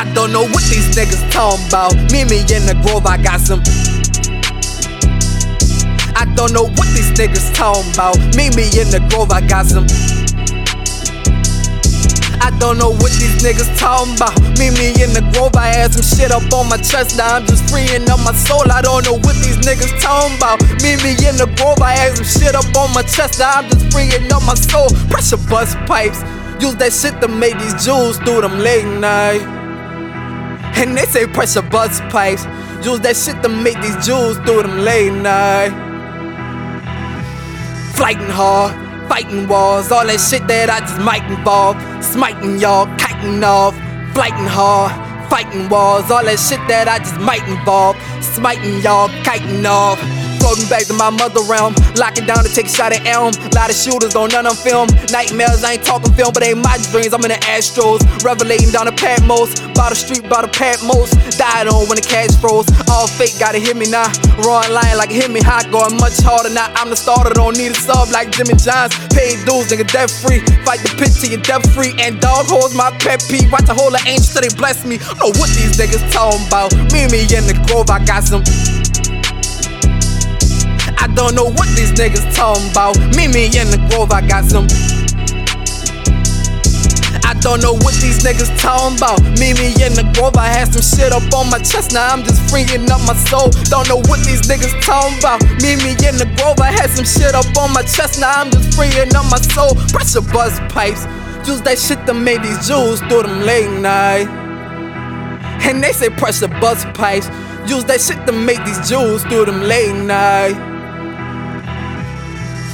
I don't know what these niggas talking about. Me, me in the grove, I got some. I don't know what these niggas talking about. Me, me in the grove, I got some. I don't know what these niggas talking about. Me, me in the grove, I had some shit up on my chest. Now I'm just freeing up my soul. I don't know what these niggas talking about. Me, me in the grove, I had some shit up on my chest. Now I'm just freeing up my soul. Pressure bust pipes. Use that shit to make these jewels through them late night. And they say pressure bust pipes. Use that shit to make these jewels through them late night. Fighting hard, fighting walls, all that shit that I just might involve. Smiting y'all, kiting off. Fighting hard, fighting walls, all that shit that I just might involve. Smiting y'all, kiting off. Floating back to my mother realm, locking down to take a shot at Elm. Lot of shooters on none of film. Nightmares, I ain't talking film, but ain't my dreams. I'm in the Astros, revelating down the Patmos. By the street, by the Patmos. Died on when the cash froze. All fake, gotta hit me now. Raw line like hit me hot, going much harder now. I'm the starter, don't need a sub like Jimmy Johns. Paid dues, nigga, debt free. Fight the pit till you're debt free. And dog holes my pet peeve. Watch a whole of angels till they bless me. I don't know what these niggas talking about. Me, and me in the grove, I got some. I don't know what these niggas talking about. Me, me in the grove, I got some. I don't know what these niggas talking about. Me, in the grove, I had some shit up on my chest. Now I'm just freeing up my soul. Don't know what these niggas talking about. Me, in the grove, I had some shit up on my chest. Now I'm just freeing up my soul. Pressure buzz pipes. Use that shit to make these jewels through them late night. And they say pressure buzz pipes. Use that shit to make these jewels through them late night.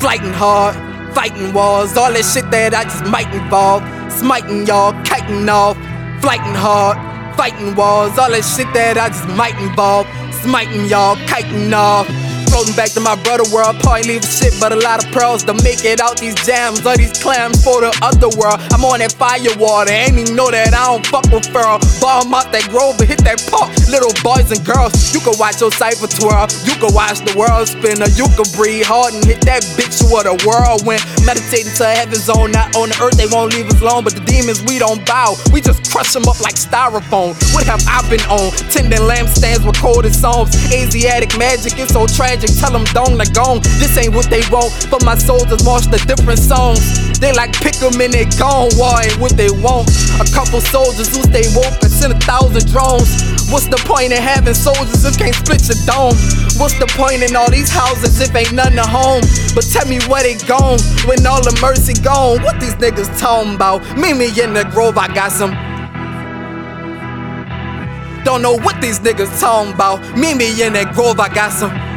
Fighting hard, fighting walls, all that shit that I just might involve. Smiting y'all, kiting off. Fighting hard, fighting walls, all that shit that I just might involve. Smiting y'all, kiting off. Floating back to my brother world, probably leave shit but a lot of pearls to make it out these jams or these clams for the other world. I'm on that fire water, ain't even know that I don't fuck with Farrell. Bomb out that grove and hit that park. Little boys and girls, you can watch your cipher twirl. You can watch the world spin, or you can breathe hard and hit that bitch with a whirlwind. Meditating to heaven's zone, not on the earth, they won't leave us alone. But the demons, we don't bow, we just crush them up like styrofoam. What have I been on? Tending lampstands with colded songs. Asiatic magic is so tragic, tell them don't like gone. This ain't what they want, but my soldiers march the different songs. They like pick 'em and they gone, war ain't what they want. A couple soldiers who stay woke and send a thousand drones. What's the point in having soldiers if can't split your dome? What's the point in all these houses if ain't none to home? But tell me where they gone when all the mercy gone. What these niggas talking about? Me, me in the grove, I got some. Don't know what these niggas talking about. Me, me in that grove, I got some.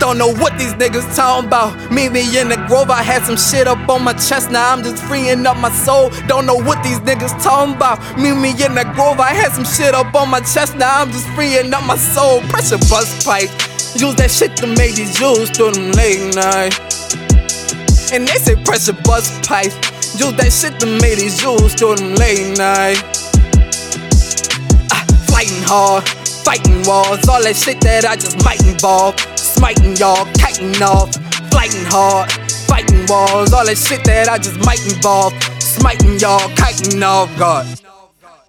Don't know what these niggas talking about. Me, me in the grove, I had some shit up on my chest. Now I'm just freeing up my soul. Don't know what these niggas talking about. Me, me in the grove, I had some shit up on my chest. Now I'm just freeing up my soul. Pressure bust pipe. Use that shit to make these jewels through them late night. And they say pressure bust pipe. Use that shit to make these jewels through them late night. Ah, fighting hard, fighting walls, all that shit that I just might involve. Smiting y'all, kiting off, fighting hard, fighting walls, all that shit that I just might involve. Smiting y'all, kiting off, God.